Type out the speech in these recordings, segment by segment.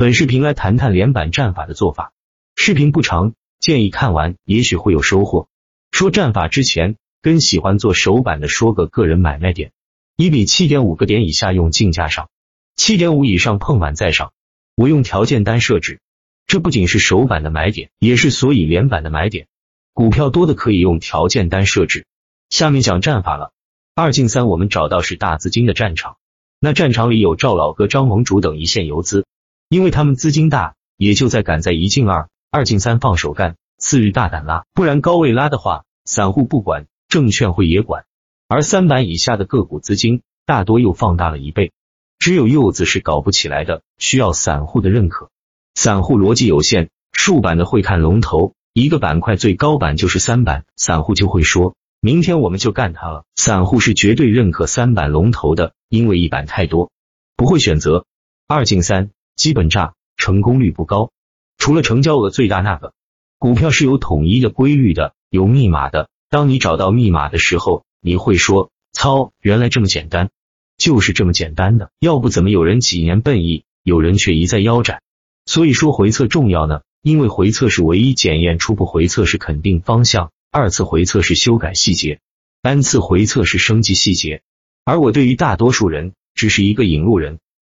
本视频来谈谈连板战法的做法。视频不长，建议看完，也许会有收获。说战法之前，跟喜欢做手板的说个个人买卖点：一比七点五个点以下用竞价上，七点五以上碰满再上。我用条件单设置，这不仅是手板的买点，也是所以连板的买点。股票多的可以用条件单设置。下面讲战法了。二进三，我们找到是大资金的战场，那战场里有赵老哥、张盟主等一线游资。因为他们资金大，也就在赶在一进二、二进三放手干，次日大胆拉，不然高位拉的话，散户不管，证券会也管。而三板以下的个股资金大多又放大了一倍，只有柚子是搞不起来的，需要散户的认可。散户逻辑有限，竖板的会看龙头，一个板块最高板就是三板，散户就会说明天我们就干它了。散户是绝对认可三板龙头的，因为一板太多，不会选择二进三。基本炸成功率不高，除了成交额最大那个股票是有统一的规律的，有密码的。当你找到密码的时候，你会说：“操，原来这么简单，就是这么简单的。”要不怎么有人几年奔亿，有人却一再腰斩？所以说回测重要呢，因为回测是唯一检验初步回测是肯定方向，二次回测是修改细节，单次回测是升级细节。而我对于大多数人只是一个引路人。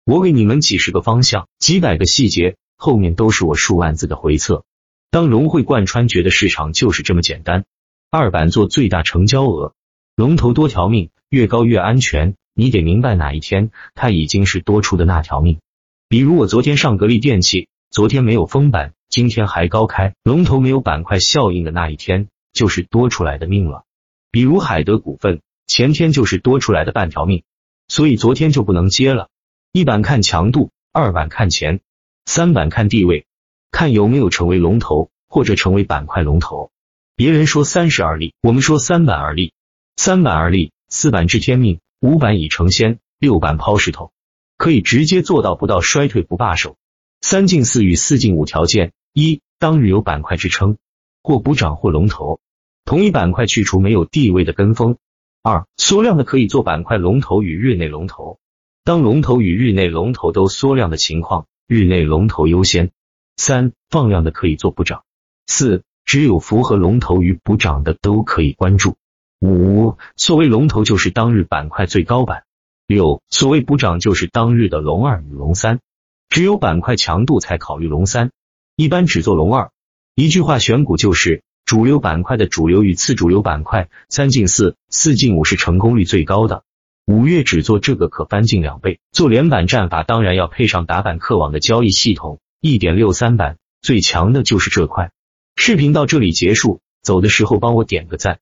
我给你们几十个方向，几百个细节，后面都是我数万字的回测。当融会贯穿，觉得市场就是这么简单。二板做最大成交额，龙头多条命，越高越安全。你得明白哪一天它已经是多出的那条命。比如我昨天上格力电器，昨天没有封板，今天还高开，龙头没有板块效应的那一天，就是多出来的命了。比如海德股份，前天就是多出来的半条命，所以昨天就不能接了。一板看强度，二板看钱，三板看地位，看有没有成为龙头或者成为板块龙头。别人说三十而立，我们说三板而立。三板而立，四板知天命，五板已成仙，六板抛石头，可以直接做到不到衰退不罢手。三进四与四进五条件：一、当日有板块支撑或补涨或龙头，同一板块去除没有地位的跟风；二、缩量的可以做板块龙头与日内龙头。当龙头与日内龙头都缩量的情况，日内龙头优先。三放量的可以做补涨。四只有符合龙头与补涨的都可以关注。五所谓龙头就是当日板块最高板。六所谓补涨就是当日的龙二与龙三。只有板块强度才考虑龙三，一般只做龙二。一句话选股就是主流板块的主流与次主流板块，三进四，四进五是成功率最高的。五月只做这个可翻近两倍，做连板战法当然要配上打板客网的交易系统，一点六三板最强的就是这块。视频到这里结束，走的时候帮我点个赞。